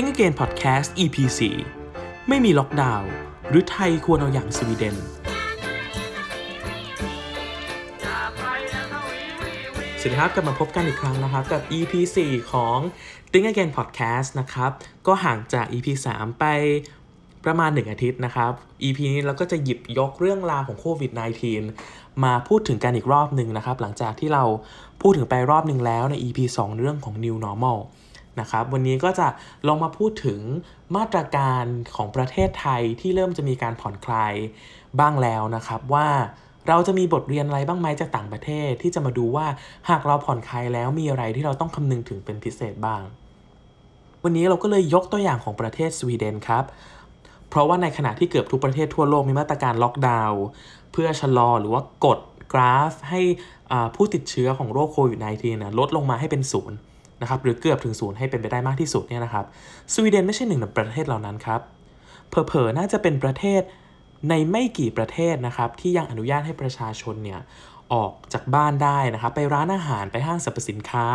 Think Again Podcast EP 4ไม่มีล็อกดาวน์หรือไทยควรเอาอย่างสวีเดน สวัสดีครับกลับมาพบกันอีกครั้งนะครับ กับ EP 4ของ Think Again Podcast นะครับ ก็ห่างจาก EP 3 ไปประมาณ 1 อาทิตย์นะครับ EP นี้เราก็จะหยิบยกเรื่องราวของโควิด -19 มาพูดถึงกันอีกรอบหนึ่งนะครับ หลังจากที่เราพูดถึงไปรอบหนึ่งแล้วใน EP 2 เรื่องของ New Normal นะครับ วันนี้ก็จะลองมาพูดถึงมาตรการของประเทศไทยที่เริ่มจะมีการผ่อนคลายบ้างแล้วนะครับว่าเราจะมีบทเรียนอะไรบ้างไหมจากต่างประเทศที่จะมาดูว่าหากเราผ่อนคลายแล้วมีอะไรที่เราต้องคำนึงถึงเป็นพิเศษบ้าง วันนี้เราก็เลยยกตัวอย่างของประเทศสวีเดนครับ เพราะว่าในขณะที่เกือบทุกประเทศทั่วโลกมีมาตรการล็อกดาวน์เพื่อชะลอหรือว่ากดกราฟให้ผู้ติดเชื้อของโรคโควิด -19 นะลดลงมาให้เป็นศูนย์ นะครับหรือเกือบถึงศูนย์ให้เป็นไปได้มากที่สุดเนี่ยนะครับสวีเดนไม่ใช่หนึ่งในประเทศเหล่านั้นครับเผลอๆน่าจะเป็นประเทศในไม่กี่ประเทศนะครับที่ยังอนุญาตให้ประชาชนเนี่ยออกจากบ้านได้นะครับไปร้านอาหารไปห้างสรรพสินค้า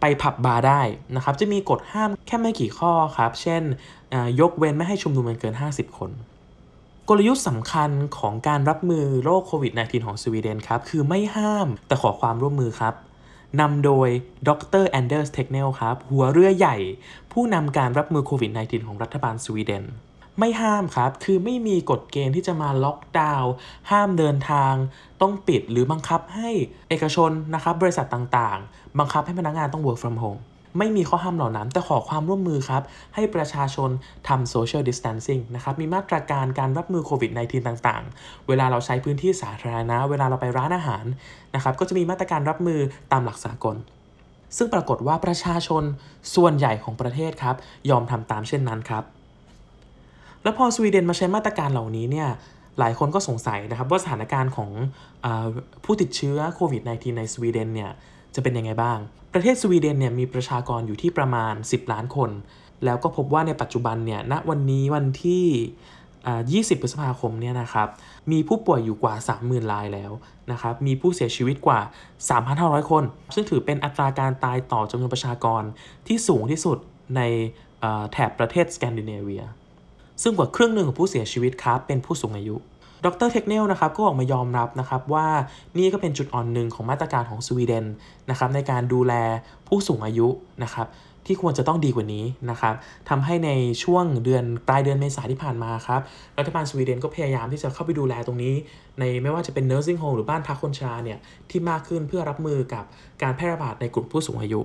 ไปผับบาร์ได้นะครับจะมีกฎห้ามแค่ไม่กี่ข้อครับ เช่นยกเว้นไม่ให้ชุมนุมเกิน 50 คน กลยุทธ์สำคัญของการรับมือโรคโควิด -19 ของสวีเดนครับคือไม่ห้ามแต่ขอความร่วมมือครับ นำโดยดรแอนเดอร์สเทคเนลครับ หัวเรือใหญ่ ผู้นำการรับมือโควิด -19 ของรัฐบาลสวีเดน ไม่ห้ามครับ คือไม่มีกฎเกณฑ์ที่จะมาล็อกดาวน์ห้ามเดินทาง ต้องปิดหรือบังคับให้เอกชนนะครับบริษัทต่างๆ บังคับให้พนักงานต้อง work from home ไม่มีข้อห้ามเหล่านั้น แต่ขอความร่วมมือครับ ให้ประชาชนทำ social distancing นะครับ มีมาตรการการรับมือโควิด -19 ต่างๆ เวลาเราใช้พื้นที่สาธารณะ เวลาเราไปร้านอาหารนะครับ ก็จะมีมาตรการรับมือตามหลักสากล ซึ่งปรากฏว่าประชาชนส่วนใหญ่ของประเทศครับ ยอมทำตามเช่นนั้นครับ แล้วพอสวีเดนมาใช้มาตรการเหล่านี้เนี่ยหลายคนก็สงสัยนะครับว่าสถานการณ์ของอผู้ติดเชื้อโควิด -19 ในสวีเดนเนี่ย จะเป็นยังไงบ้าง ประเทศสวีเดนเนี่ยมีประชากรอยู่ที่ประมาณ 10 ล้านคน แล้วก็พบว่าในปัจจุบันเนี่ยณวันนี้วันที่ 20 พฤษภาคมเนี่ยนะครับมีผู้ป่วยอยู่กว่า 30,000รายแล้วนะครับมีผู้เสียชีวิตกว่า 3,500 คน ซึ่งถือเป็นอัตราการตายต่อจำนวนประชากรที่สูงที่สุดในแถบประเทศสแกนดิเนเวีย ซึ่งกว่าครึ่งหนึ่งของผู้เสียชีวิตครับเป็นผู้สูงอายุ ดรเทคเนลนะครับก็ออกมายอมรับนะครับว่านี่ก็เป็นจุดอ่อนหนึ่งของมาตรการของสวีเดนนะครับในการดูแลผู้สูงอายุนะครับที่ควรจะต้องดีกว่านี้นะครับทำให้ในช่วงเดือนปลายเดือนเมษาที่ผ่านมาครับ รัฐบาลสวีเดนก็พยายามที่จะเข้าไปดูแลตรงนี้ ในไม่ว่าจะเป็น nursing home หรือบ้านพักคนชราเนี่ยที่มากขึ้นเพื่อรับมือกับการแพร่ระบาดในกลุ่มผู้สูงอายุ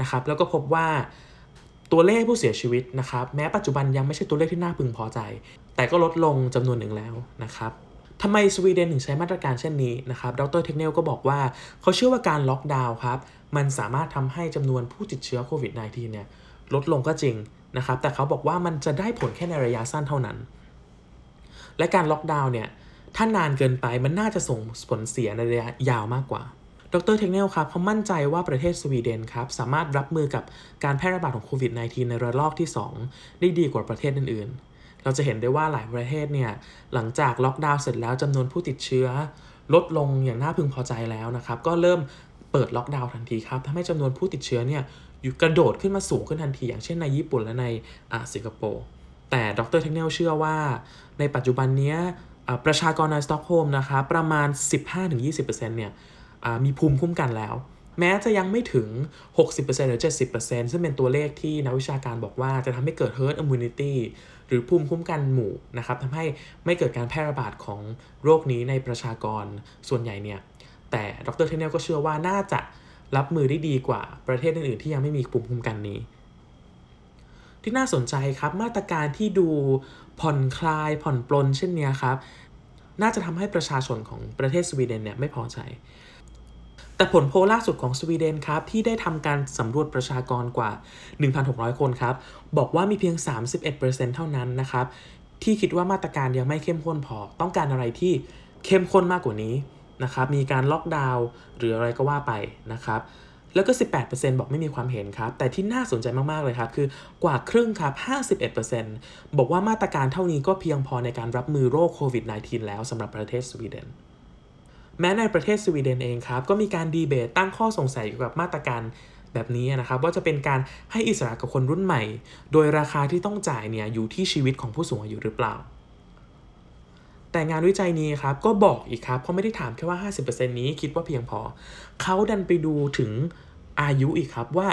นะครับแล้วก็พบว่าตัวเลขผู้เสียชีวิตนะครับแม้ปัจจุบันยังไม่ใช่ตัวเลขที่น่าพึงพอใจ แต่ก็ลดลงจำนวนหนึ่งแล้วนะครับทำไมสวีเดนถึงใช้มาตรการเช่นนี้นะครับ ดรเทคเนลก็บอกว่าเขาเชื่อว่าการล็อกดาวน์ครับ มันสามารถทำให้จำนวนผู้ติดเชื้อโควิด -19 เนี่ยลดลงก็จริงนะครับ แต่เขาบอกว่ามันจะได้ผลแค่ในระยะสั้นเท่านั้น และการล็อกดาวน์เนี่ย ถ้านานเกินไปมันน่าจะส่งผลเสียในระยะยาวมากกว่า ดรเทคเนลครับเขามั่นใจว่าประเทศสวีเดนครับสามารถรับมือกับการแพร่ระบาดของโควิด -19 ในระลอกที่ 2 ได้ดีกว่าประเทศอื่นๆ เราจะเห็นได้ว่าหลายประเทศเนี่ยหลังจากล็อกดาวน์เสร็จแล้วจำนวนผู้ติดเชื้อ ลดลงอย่างน่าพึงพอใจแล้วนะครับ ก็เริ่มเปิดล็อกดาวน์ทันทีครับทำให้จำนวนผู้ติดเชื้อเนี่ยอยู่กระโดดขึ้นมาสูงขึ้นทันที อย่างเช่นในญี่ปุ่นและในสิงคโปร์แต่ดรเทคเนลเชื่อว่า ในปัจจุบันนี้ประชากรในสต็อกโฮล์มนะครับประมาณ 15-20%เนี่ยมีภูมิคุ้มกันแล้ว แม้จะยังไม่ถึง 60%หรือ 70%ซึ่งเป็นตัวเลขที่นักวิชาการบอกว่าจะทำให้เกิด herd immunity หรือภูมิคุ้มกันหมู่นะครับทำให้ไม่เกิดการแพร่ระบาดของโรคนี้ในประชากรส่วนใหญ่เนี่ยแต่ดรเทนเนลก็เชื่อว่าน่าจะรับมือได้ดีกว่าประเทศอื่นๆที่ยังไม่มีภูมิคุ้มกันนี้ ที่น่าสนใจครับมาตรการที่ดูผ่อนคลายผ่อนปลนเช่นนี้ครับน่าจะทำให้ประชาชนของประเทศสวีเดนเนี่ยไม่พอใจ แต่ผลโพลล่าสุดของสวีเดนครับ ที่ได้ทำการสำรวจประชากรกว่า 1,600 คนครับ บอกว่ามีเพียง 31%เท่านั้นนะครับ ที่คิดว่ามาตรการยังไม่เข้มข้นพอ ต้องการอะไรที่เข้มข้นมากกว่านี้นะครับ มีการล็อกดาวน์หรืออะไรก็ว่าไปนะครับแล้วก็ 18%บอกไม่มีความเห็นครับ แต่ที่น่าสนใจมาก ๆ เลยครับ คือกว่าครึ่งครับ 51%บอกว่ามาตรการเท่านี้ก็เพียงพอในการรับมือโรคโควิด -19 แล้วสำหรับประเทศสวีเดน แม้ในประเทศสวีเดนเองครับก็มีการดีเบตตั้งข้อสงสัยเกี่ยวกับมาตรการแบบนี้นะครับว่าจะเป็นการให้อิสระกับคนรุ่นใหม่ โดยราคาที่ต้องจ่ายเนี่ยอยู่ที่ชีวิตของผู้สูงอายุหรือเปล่า แต่งานวิจัยนี้ครับก็บอกอีกครับเพราะไม่ได้ถามแค่ว่า 50%นี้คิดว่าเพียงพอ เขาดันไปดูถึงอายุอีกครับว่า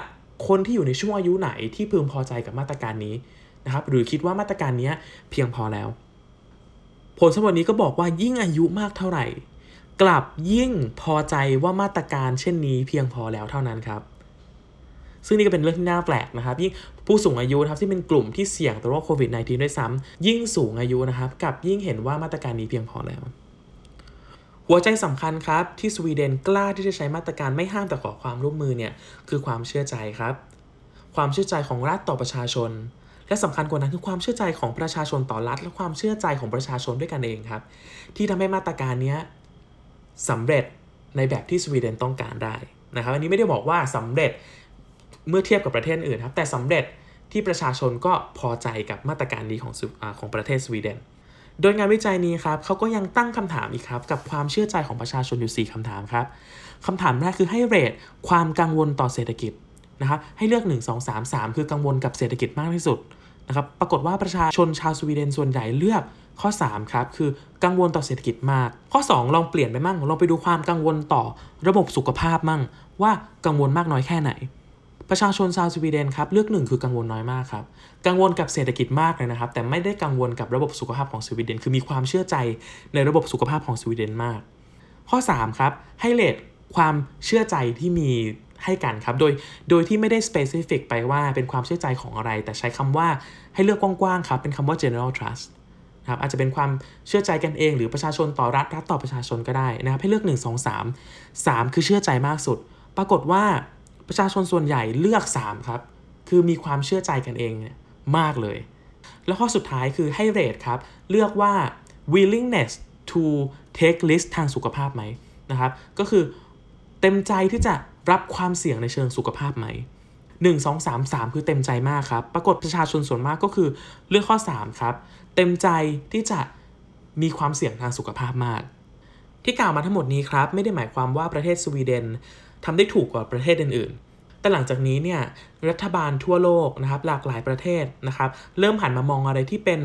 คนที่อยู่ในช่วงอายุไหนที่พึงพอใจกับมาตรการนี้นะครับหรือคิดว่ามาตรการนี้เพียงพอแล้ว ผลสำรวจนี้ก็บอกว่ายิ่งอายุมากเท่าไหร่ กลับยิ่งพอใจว่ามาตรการเช่นนี้เพียงพอแล้วเท่านั้นครับ ซึ่งนี่ก็เป็นเรื่องที่น่าแปลกนะครับ ยิ่งผู้สูงอายุนะครับที่เป็นกลุ่มที่เสี่ยงต่อโรคโควิด -19 ด้วยซ้ำยิ่งสูงอายุนะครับกับยิ่งเห็นว่ามาตรการนี้เพียงพอแล้ว หัวใจสำคัญครับที่สวีเดนกล้าที่จะใช้มาตรการไม่ห้ามแต่ขอความร่วมมือเนี่ยคือความเชื่อใจครับ ความเชื่อใจของรัฐต่อประชาชนและสำคัญกว่านั้นคือความเชื่อใจของประชาชนต่อรัฐ และความเชื่อใจของประชาชนด้วยกันเองครับ ที่ทำให้มาตรการนี้ สำเร็จในแบบที่สวีเดนต้องการได้นะครับอันนี้ไม่ได้บอกว่าสำเร็จเมื่อเทียบกับประเทศอื่นครับแต่สำเร็จที่ประชาชนก็พอใจกับมาตรการนี้ของของประเทศสวีเดน โดยงานวิจัยนี้ครับเขาก็ยังตั้งคำถามอีกครับ กับความเชื่อใจของประชาชนอยู่ 4คำถามครับคำถามแรกคือให้เรทความกังวลต่อเศรษฐกิจนะครับให้เลือก 1 2 3 3 คือกังวลกับเศรษฐกิจมากที่สุด นะครับปรากฏว่าประชาชนชาวสวีเดนส่วนใหญ่เลือกข้อ 3 ครับ คือกังวลต่อเศรษฐกิจมาก ข้อ 2 ลองเปลี่ยนไปมั่งลองไปดูความกังวลต่อระบบสุขภาพมั่ง ว่ากังวลมากน้อยแค่ไหน ประชาชนชาวสวีเดนครับเลือกหนึ่งคือกังวลน้อยมากครับ กังวลกับเศรษฐกิจมากเลยนะครับ แต่ไม่ได้กังวลกับระบบสุขภาพของสวีเดน คือมีความเชื่อใจในระบบสุขภาพของสวีเดนมาก ข้อ 3 ครับให้เลทความเชื่อใจที่มี ให้กันครับ โดยโดยที่ไม่ได้ specific ไปว่าเป็นความเชื่อใจของอะไร แต่ใช้คำว่าให้เลือกกว้างๆครับ เป็นคำว่า general trust ครับอาจจะเป็นความเชื่อใจกันเอง หรือประชาชนต่อรัฐรัฐต่อประชาชนก็ได้นะครับ ให้เลือก 1 2 3 3 คือเชื่อใจมากสุด ปรากฏว่าประชาชนส่วนใหญ่เลือก 3 ครับ คือมีความเชื่อใจกันเองมากเลย แล้วข้อสุดท้ายคือให้เรทครับ เลือกว่า willingness to take risk ทางสุขภาพไหมนะครับ ก็คือเต็มใจที่จะ รับความเสี่ยงในเชิงสุขภาพไหม1 2 3 3 คือเต็มใจมากครับ ปรากฏประชาชนส่วนมากก็คือเลือกข้อ 3 ครับ เต็มใจที่จะมีความเสี่ยงทางสุขภาพมาก ที่กล่าวมาทั้งหมดนี้ครับ ไม่ได้หมายความว่าประเทศสวีเดนทำได้ถูกกว่าประเทศอื่น แต่หลังจากนี้เนี่ยรัฐบาลทั่วโลกนะครับหลากหลายประเทศนะครับเริ่มหันมามองอะไรที่เป็น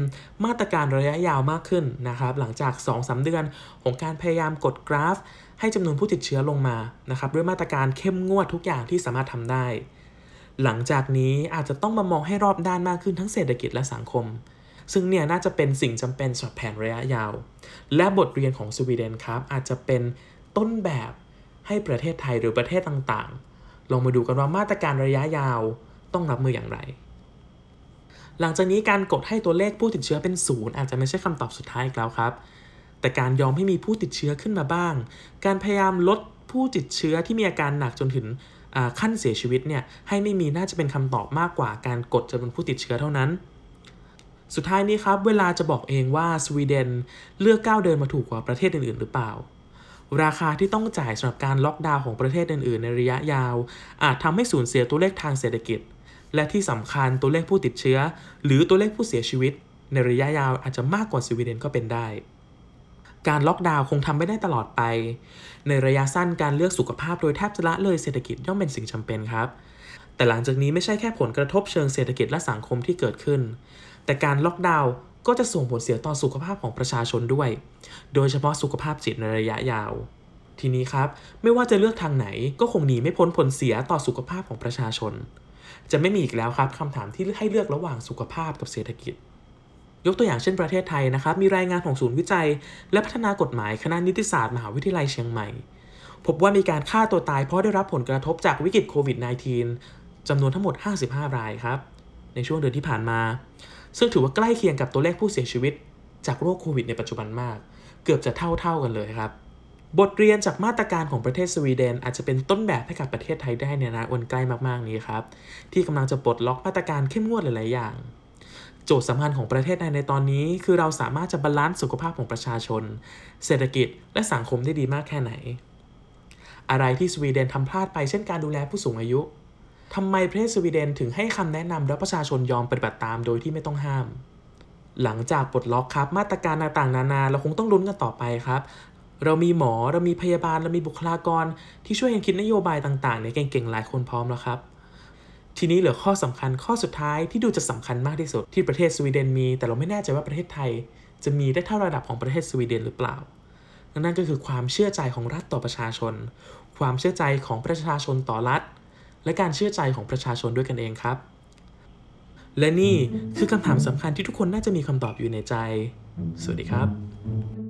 มาตรการระยะยาวมากขึ้นนะครับหลังจาก 2-3 เดือนของการพยายามกดกราฟ ให้จำนวนผู้ติดเชื้อลงมานะครับด้วยมาตรการเข้มงวดทุกอย่างที่สามารถทำได้ หลังจากนี้อาจจะต้องมามองให้รอบด้านมากขึ้นทั้งเศรษฐกิจและสังคม ซึ่งเนี่ยน่าจะเป็นสิ่งจำเป็นสำหรับแผนระยะยาว และบทเรียนของสวีเดนครับอาจจะเป็นต้นแบบให้ประเทศไทยหรือประเทศต่างๆ ลองมาดูกันว่ามาตรการระยะยาวต้องรับมืออย่างไร หลังจากนี้การกดให้ตัวเลขผู้ติดเชื้อเป็นศูนย์อาจจะไม่ใช่คำตอบสุดท้ายอีกแล้วครับ แต่การยอมให้มีผู้ติดเชื้อขึ้นมาบ้าง การพยายามลดผู้ติดเชื้อที่มีอาการหนักจนถึงขั้นเสียชีวิตเนี่ยให้ไม่มีน่าจะเป็นคำตอบมากกว่าการกดจำนวนผู้ติดเชื้อเท่านั้น สุดท้ายนี้ครับ เวลาจะบอกเองว่าสวีเดนเลือกก้าวเดินมาถูกกว่าประเทศอื่นๆ หรือเปล่า ราคาที่ต้องจ่ายสำหรับการล็อกดาวน์ของประเทศอื่นๆ ในระยะยาว อาจทำให้สูญเสียตัวเลขทางเศรษฐกิจ และที่สำคัญตัวเลขผู้ติดเชื้อ หรือตัวเลขผู้เสียชีวิต ในระยะยาวอาจจะมากกว่าสวีเดนก็เป็นได้ การล็อกดาวน์คงทำไม่ได้ตลอดไป ในระยะสั้นการเลือกสุขภาพโดยแทบจะละเลยเศรษฐกิจย่อมเป็นสิ่งจำเป็นครับ แต่หลังจากนี้ไม่ใช่แค่ผลกระทบเชิงเศรษฐกิจและสังคมที่เกิดขึ้น แต่การล็อกดาวน์ ก็จะส่งผลเสียต่อสุขภาพของประชาชนด้วย โดยเฉพาะสุขภาพจิตในระยะยาว ทีนี้ครับ ไม่ว่าจะเลือกทางไหนก็คงหนีไม่พ้นผลเสียต่อสุขภาพของประชาชน จะไม่มีอีกแล้วครับคำถามที่ให้เลือกระหว่างสุขภาพกับเศรษฐกิจ ยกตัวอย่างเช่นประเทศไทยนะครับ มีรายงานของศูนย์วิจัย และพัฒนากฎหมายคณะนิติศาสตร์มหาวิทยาลัยเชียงใหม่ พบว่ามีการฆ่าตัวตายเพราะได้รับผลกระทบจากวิกฤตโควิด -19 จำนวนทั้งหมด 55 รายครับ ในช่วงเดือนที่ผ่านมา ซึ่งถือว่าใกล้เคียงกับตัวเลขผู้เสียชีวิต จากโรคโควิดในปัจจุบันมาก เกือบจะเท่าๆกันเลยครับ บทเรียนจากมาตรการของประเทศสวีเดน อาจจะเป็นต้นแบบให้กับประเทศไทยได้ในอนาคตใกล้มากๆนี้ครับ ที่กำลังจะปลดล็อกมาตรการเข้มงวดหลายๆอย่าง โจทย์สำคัญของประเทศไทยในตอนนี้ คือเราสามารถจะ balance สุขภาพของประชาชน เศรษฐกิจ และสังคมได้ดีมากแค่ไหน อะไรที่สวีเดนทำพลาดไปเช่นการดูแลผู้สูงอายุ ทำไมประเทศสวีเดนถึงให้คำแนะนำและประชาชนยอมปฏิบัติตามโดยที่ไม่ต้องห้าม หลังจากปลดล็อกครับ มาตรการต่างๆ นานา เราคงต้องลุ้นกันต่อไปครับ เรามีหมอเรามีพยาบาลเรามีบุคลากร ที่ช่วยกันคิดนโยบายต่างๆในเก่งๆหลายคนพร้อมแล้วครับ ทีนี้เหลือข้อสำคัญข้อสุดท้ายที่ดูจะสำคัญมากที่สุดที่ประเทศสวีเดนมี แต่เราไม่แน่ใจว่าประเทศไทย จะมีได้เท่าระดับของประเทศสวีเดนหรือเปล่านั่นก็คือความเชื่อใจของรัฐต่อประชาชน ความเชื่อใจของประชาชนต่อรัฐ และการเชื่อใจของประชาชนด้วยกันเองครับ และนี่คือคำถามสำคัญที่ทุกคนน่าจะมีคำตอบอยู่ในใจ สวัสดีครับ